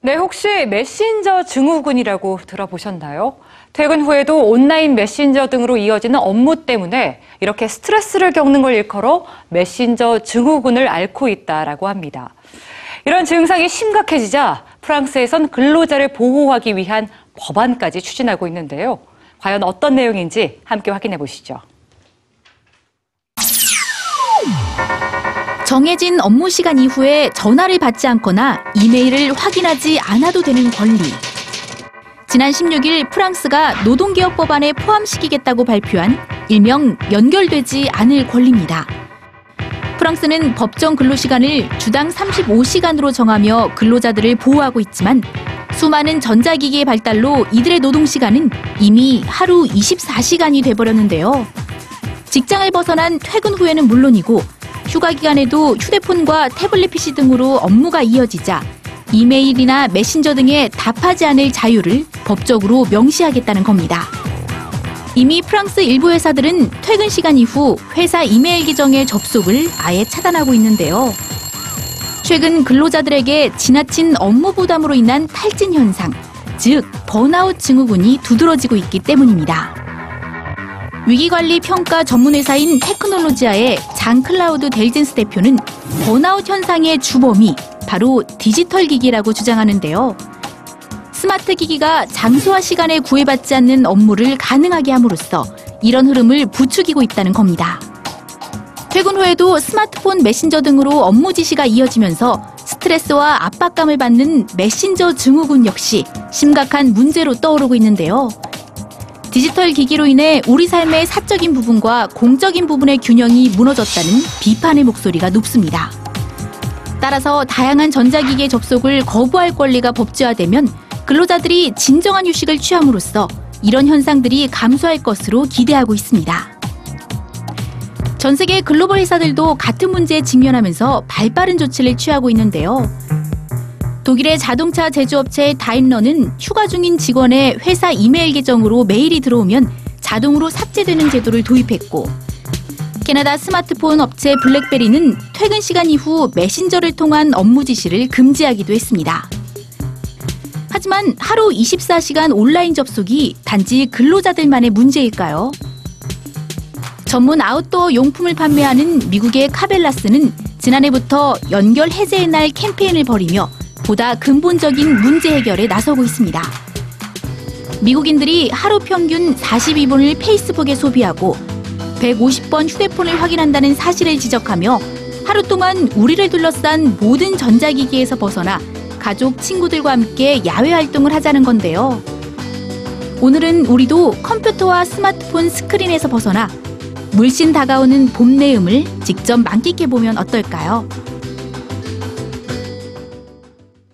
네, 혹시 메신저 증후군이라고 들어보셨나요? 퇴근 후에도 온라인 메신저 등으로 이어지는 업무 때문에 이렇게 스트레스를 겪는 걸 일컬어 메신저 증후군을 앓고 있다라고 합니다. 이런 증상이 심각해지자 프랑스에선 근로자를 보호하기 위한 법안까지 추진하고 있는데요. 과연 어떤 내용인지 함께 확인해 보시죠. 정해진 업무 시간 이후에 전화를 받지 않거나 이메일을 확인하지 않아도 되는 권리. 지난 16일 프랑스가 노동개혁 법안에 포함시키겠다고 발표한 일명 연결되지 않을 권리입니다. 프랑스는 법정 근로시간을 주당 35시간으로 정하며 근로자들을 보호하고 있지만 수많은 전자기기의 발달로 이들의 노동시간은 이미 하루 24시간이 돼버렸는데요. 직장을 벗어난 퇴근 후에는 물론이고 휴가 기간에도 휴대폰과 태블릿 PC 등으로 업무가 이어지자 이메일이나 메신저 등에 답하지 않을 자유를 법적으로 명시하겠다는 겁니다. 이미 프랑스 일부 회사들은 퇴근 시간 이후 회사 이메일 계정의 접속을 아예 차단하고 있는데요. 최근 근로자들에게 지나친 업무 부담으로 인한 탈진 현상, 즉 번아웃 증후군이 두드러지고 있기 때문입니다. 위기관리 평가 전문회사인 테크놀로지아의 장 클라우드 델젠스 대표는 번아웃 현상의 주범이 바로 디지털 기기라고 주장하는데요. 스마트 기기가 장소와 시간에 구애받지 않는 업무를 가능하게 함으로써 이런 흐름을 부추기고 있다는 겁니다. 퇴근 후에도 스마트폰 메신저 등으로 업무 지시가 이어지면서 스트레스와 압박감을 받는 메신저 증후군 역시 심각한 문제로 떠오르고 있는데요. 디지털 기기로 인해 우리 삶의 사적인 부분과 공적인 부분의 균형이 무너졌다는 비판의 목소리가 높습니다. 따라서 다양한 전자기기의 접속을 거부할 권리가 법제화되면 근로자들이 진정한 휴식을 취함으로써 이런 현상들이 감소할 것으로 기대하고 있습니다. 전 세계 글로벌 회사들도 같은 문제에 직면하면서 발빠른 조치를 취하고 있는데요. 독일의 자동차 제조업체 다임러는 휴가 중인 직원의 회사 이메일 계정으로 메일이 들어오면 자동으로 삭제되는 제도를 도입했고 캐나다 스마트폰 업체 블랙베리는 퇴근 시간 이후 메신저를 통한 업무 지시를 금지하기도 했습니다. 하지만 하루 24시간 온라인 접속이 단지 근로자들만의 문제일까요? 전문 아웃도어 용품을 판매하는 미국의 카벨라스는 지난해부터 연결 해제의 날 캠페인을 벌이며 보다 근본적인 문제 해결에 나서고 있습니다. 미국인들이 하루 평균 42분을 페이스북에 소비하고 150번 휴대폰을 확인한다는 사실을 지적하며 하루 동안 우리를 둘러싼 모든 전자기기에서 벗어나 가족, 친구들과 함께 야외 활동을 하자는 건데요. 오늘은 우리도 컴퓨터와 스마트폰 스크린에서 벗어나 물씬 다가오는 봄 내음을 직접 만끽해 보면 어떨까요?